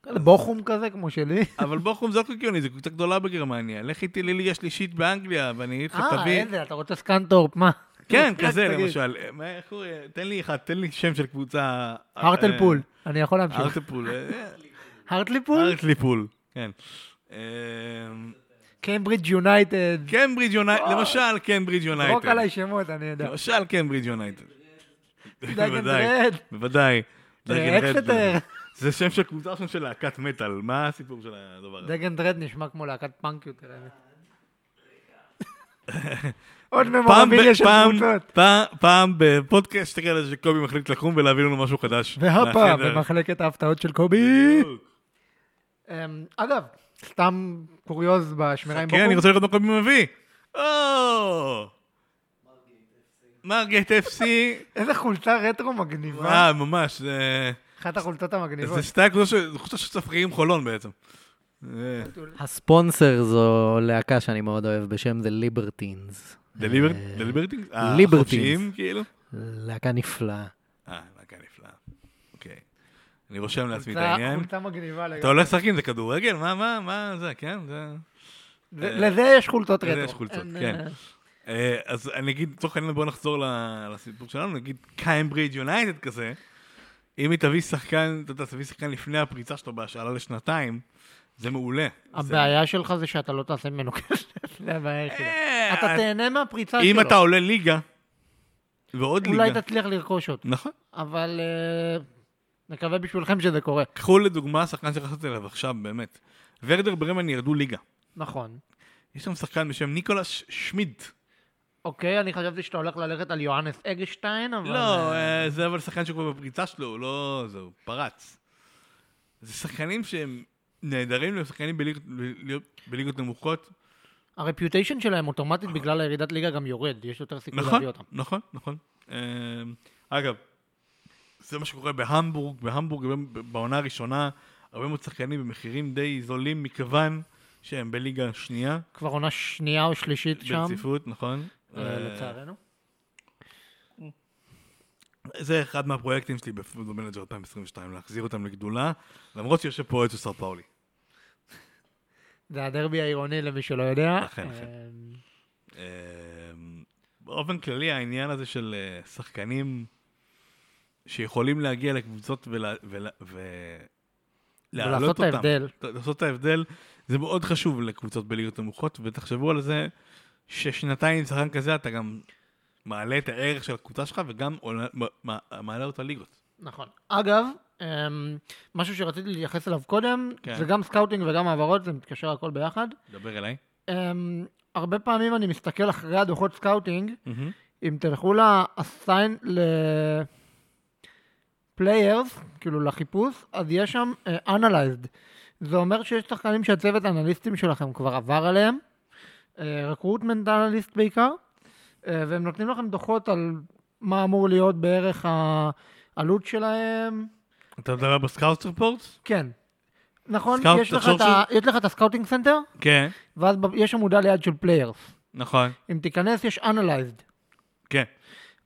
כזה בוכום כזה, כמו שלי. אבל בוכום זה לא קקיוני, זו קבוצה גדולה בגרמניה. לך איתי לליגה שלישית באנגליה, ואני אגיד לך, אה, תביא... איזה, אתה רוצה סקנטורפ, מה? כן, כזה. למשל. איך הוא... תן לי אחד, תן לי שם של קבוצה... הרטלפול, אני יכול להמשיך. הרטלפול. הרטליפול? הרטליפול, כן. קיימברידג' יונייטד. קמברידג' יונייטד, למשל זרוק יונייטד. עליי שמות, אני יודע. למשל קמברידג' יונייטד. בוודאי. בוודאי. רד. אקסטר. זה שם של קבוצה שם של להקת מטאל, מה הסיפור של הדבר הזה? דגן דרד נשמע כמו להקת פאנק יותר. עוד ממורביליה של קבוצות. פעם, בפודקאסט כאלה שקובי מחליט לקום ולהביא לנו משהו חדש. והפעם. במחלקת ההפתעות של קובי. אמ, אגב, סתם קוריוז בשמירה עם כן, אני. רוצה לראות מה קובי מביא. או! מרגייט FC, איזה חולצה רטרו מגניבה. אה, ממש. אחת החולצות המגניבות. זה סטייל כזו של- זו קבוצה של ספרירים חולון בעצם. זה- הספונסר זו להקה שאני מאוד אוהב בשם The Libertines. The אה, Libertines? אה, Libertines. החופשיים, כאילו? להקה נפלאה. אה, להקה נפלאה. אני רושם לעצמי את העניין. חולצה מגניבה אתה לגמרי. הולך לשחק עם זה כדורגל? מה, מה, מה זה, כן? זה... זה- לזה יש חולצות לזה רטרו. יש חולצות, כן. אה, אה, אז אני אגיד, לצורך העניין בואו נחזור לסיפור שלנו, נגיד קיימברידג' יונייטד כזה, אם היא תביא שחקן, אתה יודע, תביא שחקן לפני הפריצה שלו בהשאלה לשנתיים, זה מעולה. הבעיה שלך זה שאתה לא תעשה ממנו כסף, זה הבעיה. אה, אתה תהנה מהפריצה שלו. אם אתה עולה ליגה, ועוד אולי ליגה, תצליח לרכוש אותו. נכון. אבל אה, נקווה בשבילכם שזה קורה. קחו לדוגמה שחקן שחסרתי אליו עכשיו, באמת. ורדר ברמן ירדו ליגה. נכון. יש שם שחקן בשם ניקולס שמידט. אוקיי, אני חשבתי שאתה הולך ללכת על יוהנס אגשטיין, אבל... לא, אה, אה, זה אבל שחקן שכבר בפריצה שלו, הוא לא... זהו, פרץ. זה שחקנים שהם נהדרים להיות שחקנים בליגות נמוכות. הרפיוטיישן שלהם אוטומטית בגלל הירידת ליגה גם יורד, יש יותר סיכוי נכון, להביא אותם. נכון, נכון. אה, אגב, זה מה שקורה בהמבורג. בהמבורג בעונה הראשונה, הרבה מאוד שחקנים במחירים די זולים מכיוון שהם בליגה שנייה, כבר עונה שנייה או שלישית שם, ברציפות, נכון? אה, אה, לצערנו. זה אחד מהפרויקטים שלי בפוטבול מנג'ר 2022, להחזיר אותם לגדולה, למרות שיושב פה של סנט פאולי. זה הדרבי העירוני למי שלא יודע. אכן, אכן. אה, באופן כללי, העניין הזה של אה, שחקנים שיכולים להגיע לקבוצות ולה- ולה- ו- להעלות ולעשות את אותם. ההבדל. לעשות את ההבדל, זה מאוד חשוב לקבוצות בליגות נמוכות, ותחשבו על זה ששנתיים עם שחקן כזה אתה גם מעלה את הערך של הקבוצה שלך וגם עולה- מעלה אותה ליגות. נכון. אגב, אמ, משהו שרציתי להתייחס אליו קודם, כן. זה גם scouting וגם העברות, זה מתקשר הכל ביחד. דבר אליי. אמ, הרבה פעמים אני מסתכל אחרי הדוחות scouting, מהמם. אם תלכו ל-assign ל-players, כאילו לחיפוש, אז יש שם אה, analyzed. זה אומר שיש שחקנים שהצוות האנליסטים שלכם כבר עבר עליהם, recruitment analyst בעיקר, אה, והם נותנים לכם דוחות על מה אמור להיות בערך העלות שלהם. אתה מדבר ב scout report? כן. נכון, סקאוט, יש לך, את ה- יש לך את ה scouting center, כן, ואז יש עמודה ליד של players. נכון. אם תיכנס יש analyzed. כן.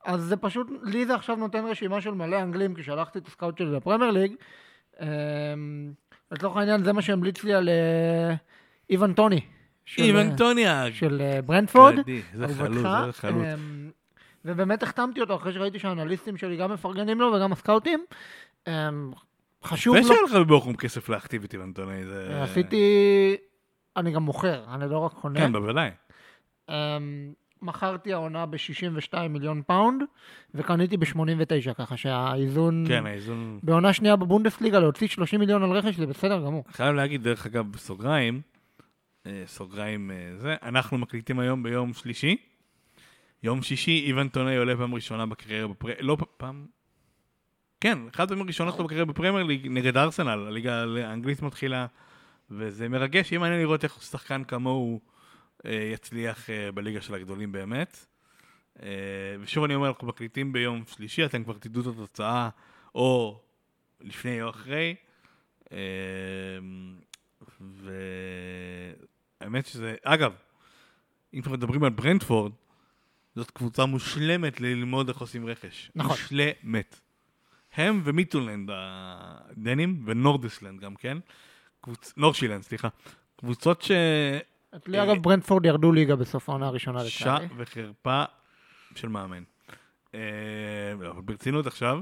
אז זה פשוט, לי זה עכשיו נותן רשימה של מלא אנגלים, כי שלחתי את הסקאוט שלי לפרמייר ליג. אמ, לצורך העניין זה מה שהמליץ לי על אה, איוון טוני. של, איוון אה, טוניאק. של אה, ברנדפורד. גדי, זה. חלוץ, זה חלוץ. אמ, ובאמת החתמתי אותו אחרי שראיתי שהאנליסטים שלי גם מפרגנים לו וגם הסקאוטים. אמ, חשוב לו, ושהיה לך בבוכום כסף להחתים את איוון טוני. עשיתי, אני גם מוכר, אני לא רק קונה. כן, בוודאי. מכרתי העונה ב-62 מיליון פאונד, וקניתי ב-89, ככה שהאיזון... כן, האיזון... בעונה שנייה בבונדסליגה להוציא 30 מיליון על רכש זה בסדר גמור. חייב להגיד, דרך אגב, בסוגריים, אה, סוגריים אה, זה, אנחנו מקליטים היום ביום שלישי. יום שישי, איוון טוני עולה פעם ראשונה בקריירה בפר... לא פעם... כן, אחת הפעמים הראשונות שלו בקריירה בפרמייר ליג נגד ארסנל, הליגה האנגלית מתחילה, וזה מרגש, יהיה מעניין לראות איך שחקן כמוהו יצליח אה, בליגה של הגדולים באמת. אה, ושוב אני אומר, אנחנו מקליטים ביום שלישי, אתם כבר תדעו את התוצאה, או לפני או אחרי. אה, והאמת שזה, אגב, אם כבר מדברים על ברנדפורד, זאת קבוצה מושלמת ללמוד איך עושים רכש. נכון. מושלמת. הם ומיטולנד הדנים, ונורדסלנד גם כן. קבוצ... נורשילנד, סליחה. קבוצות ש... אגב ברנדפורד ירדו ליגה בסוף העונה הראשונה לצערי. וחרפה של מאמן. אה, לא, אבל ברצינות עכשיו,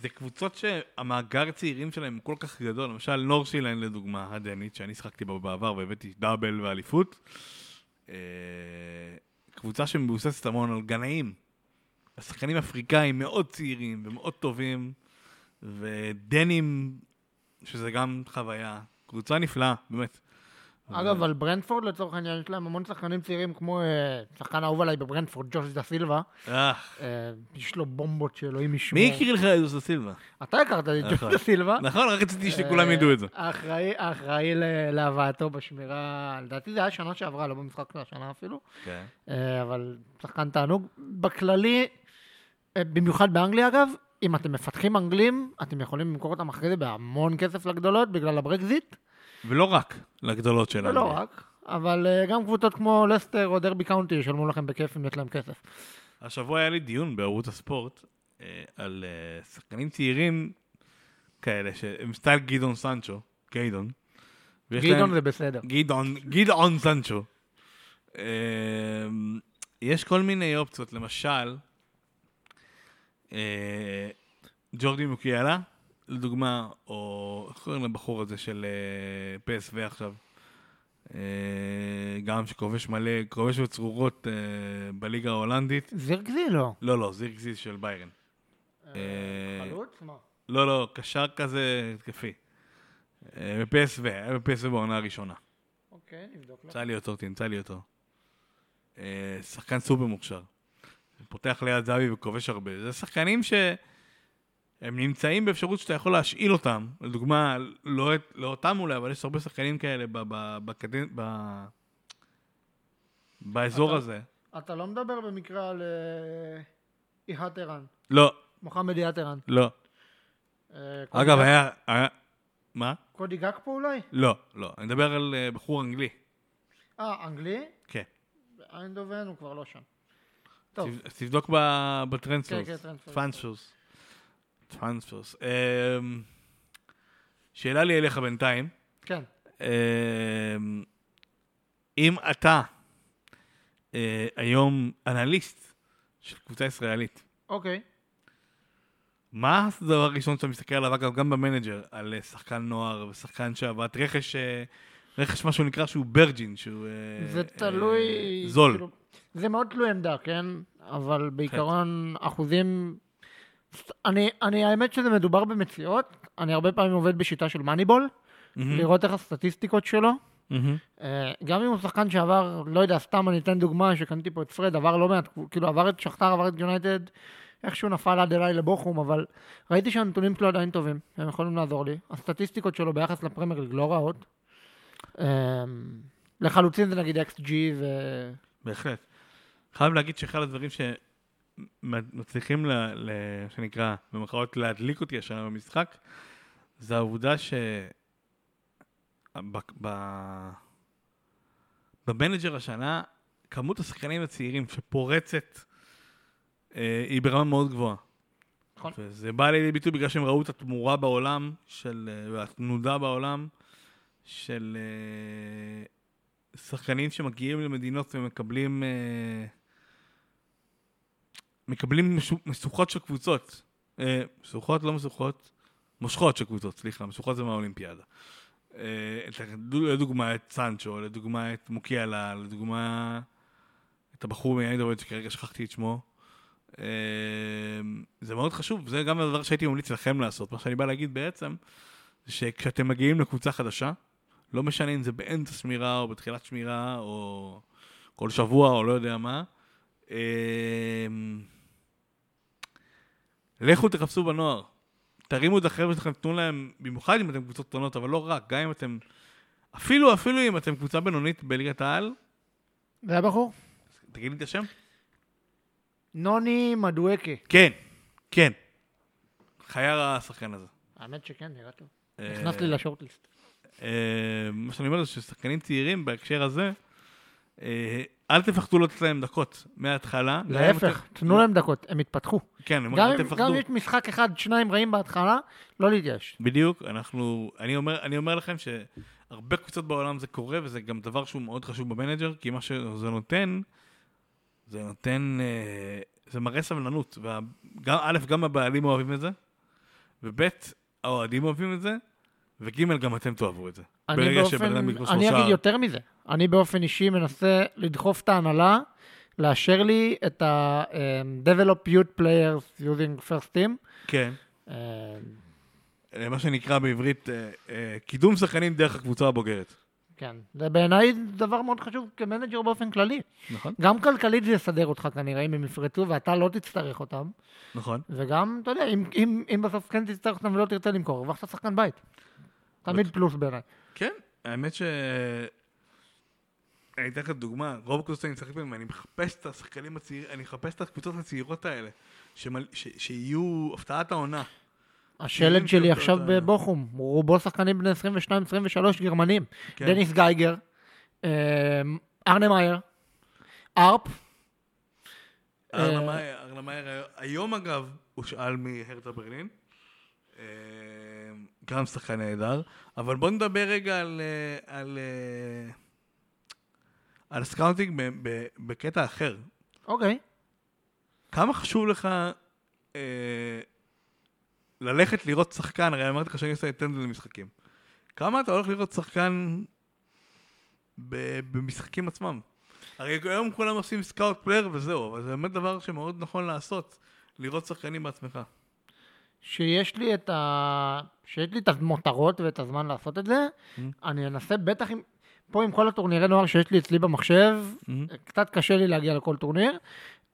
זה קבוצות שהמאגר צעירים שלהם הוא כל כך גדול, למשל נורשילנד לדוגמה, הדנית, שאני שחקתי בה בעבר והבאתי דאבל ואליפות. אה, קבוצה שמבוססת המון על גנאים. השחקנים אפריקאים מאוד צעירים ומאוד טובים, ודנים, שזה גם חוויה. קבוצה נפלאה, באמת. אגב, על ברנדפורד לצורך העניין יש להם המון שחקנים צעירים כמו אה, שחקן אהוב עליי בברנדפורד, ג'וש דה סילבה. אה, אה, יש לו בומבות שאלוהים ישמור. מי הכיר לך את יוסי סילבה? אתה הכרת את ג'וש נכון. דה סילבה. נכון, רק רציתי שכולם ידעו את זה. האחראי- להבאתו בשמירה, לדעתי זה היה שנה שעברה, לא במשחק של השנה אפילו, כן. אבל שחקן תענוג. בכללי, במיוחד באנגליה אגב, אם אתם מפתחים אנגלים, אתם יכולים למכור אותם אחרי זה בהמון כסף לגדולות בגלל הברקזיט, ולא רק לגדולות שלנו. ולא רק, אבל אה, גם קבוצות כמו לסטר או דרבי קאונטי ישלמו לכם בכיף אם יש להם כסף. השבוע היה לי דיון בערוץ הספורט אה, על אה, שחקנים צעירים כאלה, שהם סטייל ג'יידון סנצ'ו, ג'יידון. ג'יידון להם- זה בסדר. ג'יידון, ג'יידון סנצ'ו. יש כל מיני אופציות, למשל, ג'ורדי מוקיאלה, לדוגמה, או איך קוראים לבחור הזה של אה, PSV עכשיו? אה, גם שכובש מלא, כובש בצרורות אה, בליגה ההולנדית. זירקזי לא. לא, לא, זירקזיס של ביירן. אה, חלוץ? מה? לא, לא, קשר כזה התקפי. אה, ב-PSV, היה ב-PSV בעונה הראשונה. אוקיי, נבדוק לו. תמצא לי אותו, תמצא לי אותו. אה, שחקן סופר מוכשר. פותח ליד זהבי וכובש הרבה. זה שחקנים שהם נמצאים באפשרות שאתה יכול להשאיל אותם. לדוגמה, לא, את- לא אותם אולי, אבל יש הרבה שחקנים כאלה ב, ב, בקדנ... ב, באזור אתה- הזה. אתה לא מדבר במקרה על אה, איהאט ערן, לא, מוחמד איהאט ערן. לא. אה, אגב, היה... היה... מה? קודי גאקפו אולי? לא, לא. אני מדבר על אה, בחור אנגלי. אה, אנגלי? כן. איינדובן הוא כבר לא שם. טוב, תבדוק ב- כן. כן, transfers. transfers. transfers. אמ, שאלה לי אליך בינתיים. כן. אמ, אם אתה אה, היום אנליסט של קבוצה ישראלית, אוקיי. מה הדבר הראשון שאתה מסתכל עליו, אגב, גם במנג'ר, על אה, שחקן נוער ושחקן שעבד רכש, אה, רכש משהו נקרא שהוא ברג'ין, שהוא אה, זה אה, תלוי... זול. כאילו, זה מאוד תלוי עמדה, כן? אבל בעיקרון, אחוזים... אני, אני, האמת שזה מדובר במציאות. אני הרבה פעמים עובד בשיטה של מאניבול, מהמם. לראות איך הסטטיסטיקות שלו, מהמם. אה, גם אם הוא שחקן שעבר, לא יודע, סתם אני אתן דוגמה, שקניתי פה את פרד, עבר לא מעט, כאילו עבר את שכתר, עבר את יונייטד, איכשהו נפל עד אליי לבוכום, אבל ראיתי שהנתונים שלו עדיין טובים, הם יכולים לעזור לי. הסטטיסטיקות שלו ביחס לפרמייר ליג לא רעות. אה, לחלוצים זה נגיד XG ו... בהחלט. חייב להגיד שאחד הדברים שמצליחים, ל, ל, שנקרא, במרכאות, להדליק אותי השנה במשחק, זה העובדה ש... ב, ב, במנג'ר השנה, כמות השחקנים הצעירים שפורצת אה, היא ברמה מאוד גבוהה. נכון. וזה בא לידי ביטוי בגלל שהם ראו את התמורה בעולם, של, אה, והתנודה בעולם, של אה, שחקנים שמגיעים למדינות ומקבלים אה, מקבלים משו- משוכות של קבוצות. אה, משוכות, לא משוכות, מושכות של קבוצות, סליחה, משוכות זה מהאולימפיאדה. אה, לדוגמה את סנצ'ו, לדוגמה את מוקיאלה, לדוגמה את הבחור מאיידורד שכרגע שכחתי את שמו. אה, זה מאוד חשוב, זה גם הדבר שהייתי ממליץ לכם לעשות. מה שאני בא להגיד בעצם, זה שכשאתם מגיעים לקבוצה חדשה, לא משנה אם זה באמצע שמירה או בתחילת שמירה או כל שבוע או לא יודע מה, לכו תחפשו בנוער. תרימו את החבר'ה שלכם, תנו להם, במיוחד אם אתם קבוצות קטנות, אבל לא רק, גם אם אתם, אפילו, אפילו אם אתם קבוצה בינונית בליגת העל, זה הבחור? תגיד לי את השם. נוני מדואקה. כן, כן. חייר השחקן הזה. האמת שכן, נראה טוב. אה, נכנס לי לשורטליסט. אה, מה שאני אומר זה ששחקנים צעירים בהקשר הזה, אל תפחדו לתת להם דקות מההתחלה. להפך, תנו להם דקות, הם יתפתחו. כן, גם אל תפחדו. גם אם יש משחק אחד, שניים רעים בהתחלה, לא להתייאש. בדיוק, אנחנו, אני אומר, אני אומר לכם שהרבה קבוצות בעולם זה קורה, וזה גם דבר שהוא מאוד חשוב במנג'ר, כי מה שזה נותן, זה נותן, אה, זה מראה סבלנות, וגם, א', גם הבעלים אוהבים את זה, וב', האוהדים אוהבים את זה, וג', גם אתם תאהבו את זה. אני ברגע באופן, שבן אדם יכבוש אני אגיד יותר מזה. אני באופן אישי מנסה לדחוף את ההנהלה, לאשר לי את ה-Develop Youth Players using First Team. כן. אה, אה, מה שנקרא בעברית, אה, אה, קידום שחקנים דרך הקבוצה הבוגרת. כן, זה בעיניי דבר מאוד חשוב כמנג'ר באופן כללי. נכון? גם כלכלית זה יסדר אותך כנראה אם הם יפרצו ואתה לא תצטרך אותם. נכון. וגם, אתה יודע, אם, אם, אם בסוף כן תצטרך אותם ולא תרצה למכור, הרווחת שחקן בית. תמיד פלוס בעיניי. כן, האמת ש... אני אתן לך דוגמה, רוב הקבוצות שאני משחק בהן, אני מחפש את השחקנים הצעירים, אני מחפש את הקבוצות הצעירות האלה, שמל... ש... שיהיו הפתעת העונה. השלד שלי עכשיו בבוכום, רובו שחקנים בני 22-23 גרמנים. כן. דניס גייגר, אה, ארנה מאייר, ארפ, ארנה אה, מאייר- ארנה מאייר, היום אגב, הושאל מהרטה ברלין. גם שחקן נהדר, אבל בוא נדבר רגע על, אה, על, אה, על scouting ב- ב- בקטע אחר. אוקיי. כמה חשוב לך אה, ללכת לראות שחקן, הרי אמרתי לך שאני עושה attend למשחקים. כמה אתה הולך לראות שחקן ב- במשחקים עצמם? הרי היום כולם עושים scout player וזהו, אבל זה באמת דבר שמאוד נכון לעשות, לראות שחקנים בעצמך. שיש לי את ה... שיש לי את המותרות ואת הזמן לעשות את זה, Mm. אני אנסה בטח עם... פה עם כל הטורנירי נוער שיש לי אצלי במחשב, Mm. קצת קשה לי להגיע לכל טורניר,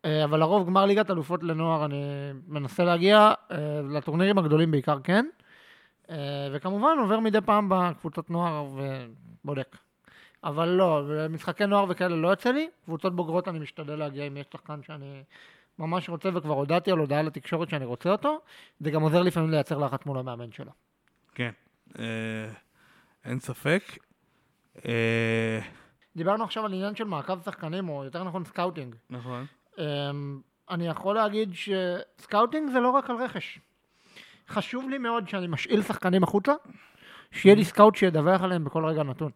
אה, אבל לרוב גמר ליגת אלופות לנוער אני מנסה להגיע, אה, לטורנירים הגדולים בעיקר כן, אה, וכמובן עובר מדי פעם בקבוצות נוער ובודק. אבל לא, משחקי נוער וכאלה לא יוצא לי, קבוצות בוגרות אני משתדל להגיע אם יש שחקן שאני ממש רוצה וכבר הודעתי על הודעה לתקשורת שאני רוצה אותו, זה גם עוזר לפעמים לייצר לחץ מול המאמן שלו. כן, אה, אין ספק. אה, דיברנו עכשיו על עניין של מעקב שחקנים, או יותר נכון scouting. נכון. אמ, אני יכול להגיד ש scouting זה לא רק על רכש. חשוב לי מאוד שאני משאיל שחקנים החוצה, שיהיה לי סקאוט שידווח עליהם בכל רגע נתון.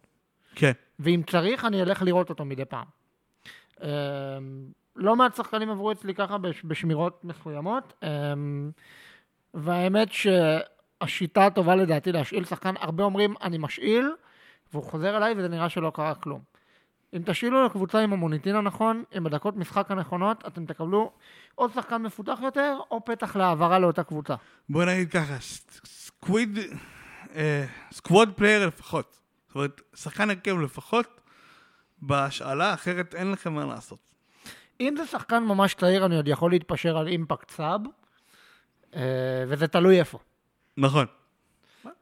כן, ואם צריך, אני אלך לראות אותו מדי פעם. לא מעט שחקנים עברו אצלי ככה בש- בשמירות מסוימות, אמ, והאמת שהשיטה הטובה לדעתי להשאיל שחקן, הרבה אומרים אני משאיל, והוא חוזר אליי וזה נראה שלא קרה כלום. אם תשאילו לקבוצה עם המוניטין הנכון, עם הדקות משחק הנכונות, אתם תקבלו עוד שחקן מפותח יותר, או פתח להעברה לאותה קבוצה. בוא נגיד ככה, squad, אה, squad player לפחות. זאת אומרת, שחקן הרכב לפחות בהשאלה, אחרת אין לכם מה לעשות. אם זה שחקן ממש צעיר, אני עוד יכול להתפשר על אימפקט סאב, אה, וזה תלוי איפה. נכון.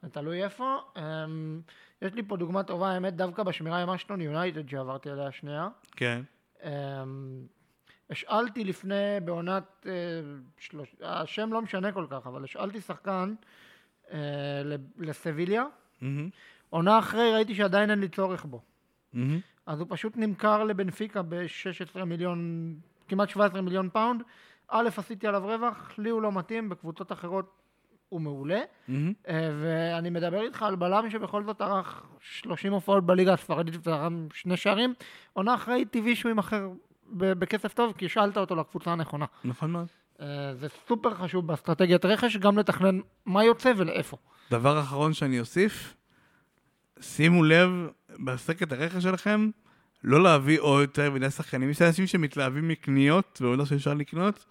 זה תלוי איפה. אמ, יש לי פה דוגמה טובה, האמת, דווקא בשמירה עם אשטון יונייטד שעברתי עליה שנייה. כן. אמ, השאלתי לפני, בעונת, אה, שלוש... השם לא משנה כל כך, אבל השאלתי שחקן אה, לסביליה. עונה אחרי ראיתי שעדיין אין לי צורך בו. מהמם. אז הוא פשוט נמכר לבנפיקה ב-16 מיליון, כמעט 17 מיליון pound. א', עשיתי עליו רווח, לי הוא לא מתאים, בקבוצות אחרות הוא מעולה. אה, ואני מדבר איתך על בלם שבכל זאת ערך 30 הופעות בליגה הספרדית ותרם שני שערים. עונה אחרי טבעי שהוא יימכר ב- בכסף טוב, כי השאלת אותו לקבוצה הנכונה. נכון מאוד. אה, זה סופר חשוב באסטרטגיית רכש, גם לתכנן מה יוצא ולאיפה. דבר אחרון שאני אוסיף, שימו לב בסקט הרכש שלכם, לא להביא עוד יותר מדי שחקנים. יש אנשים שמתלהבים מקניות, והוא יודע שאפשר לקנות,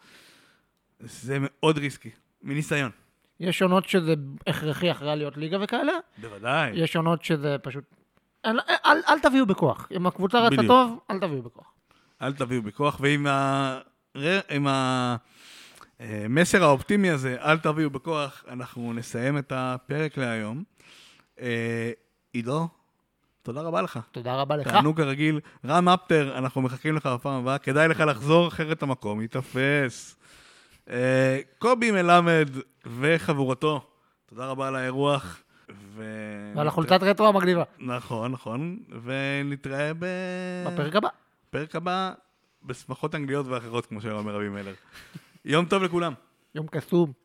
זה מאוד ריסקי, מניסיון. יש עונות שזה הכרחי אחרי עליות ליגה וכאלה, בוודאי. יש עונות שזה פשוט... אל, אל, אל תביאו בכוח. אם הקבוצה רצה בדיוק. טוב, אל תביאו בכוח. אל תביאו בכוח, ועם ה... עם המסר האופטימי הזה, אל תביאו בכוח, אנחנו נסיים את הפרק להיום. עידו, תודה רבה לך. תודה רבה לך. תענוג כרגיל. רם אפטר, אנחנו מחכים לך בפעם הבאה, כדאי לך לחזור, אחרת המקום ייתפס. אה, קובי מלמד וחבורתו, תודה רבה על האירוח. ו... ועל החולצת רטרו המגניבה. נכון, נכון, ונתראה ב... בפרק הבא. בפרק הבא, בשמחות אנגליות ואחרות, כמו שאומר רבי מלר. יום טוב לכולם. יום קסום.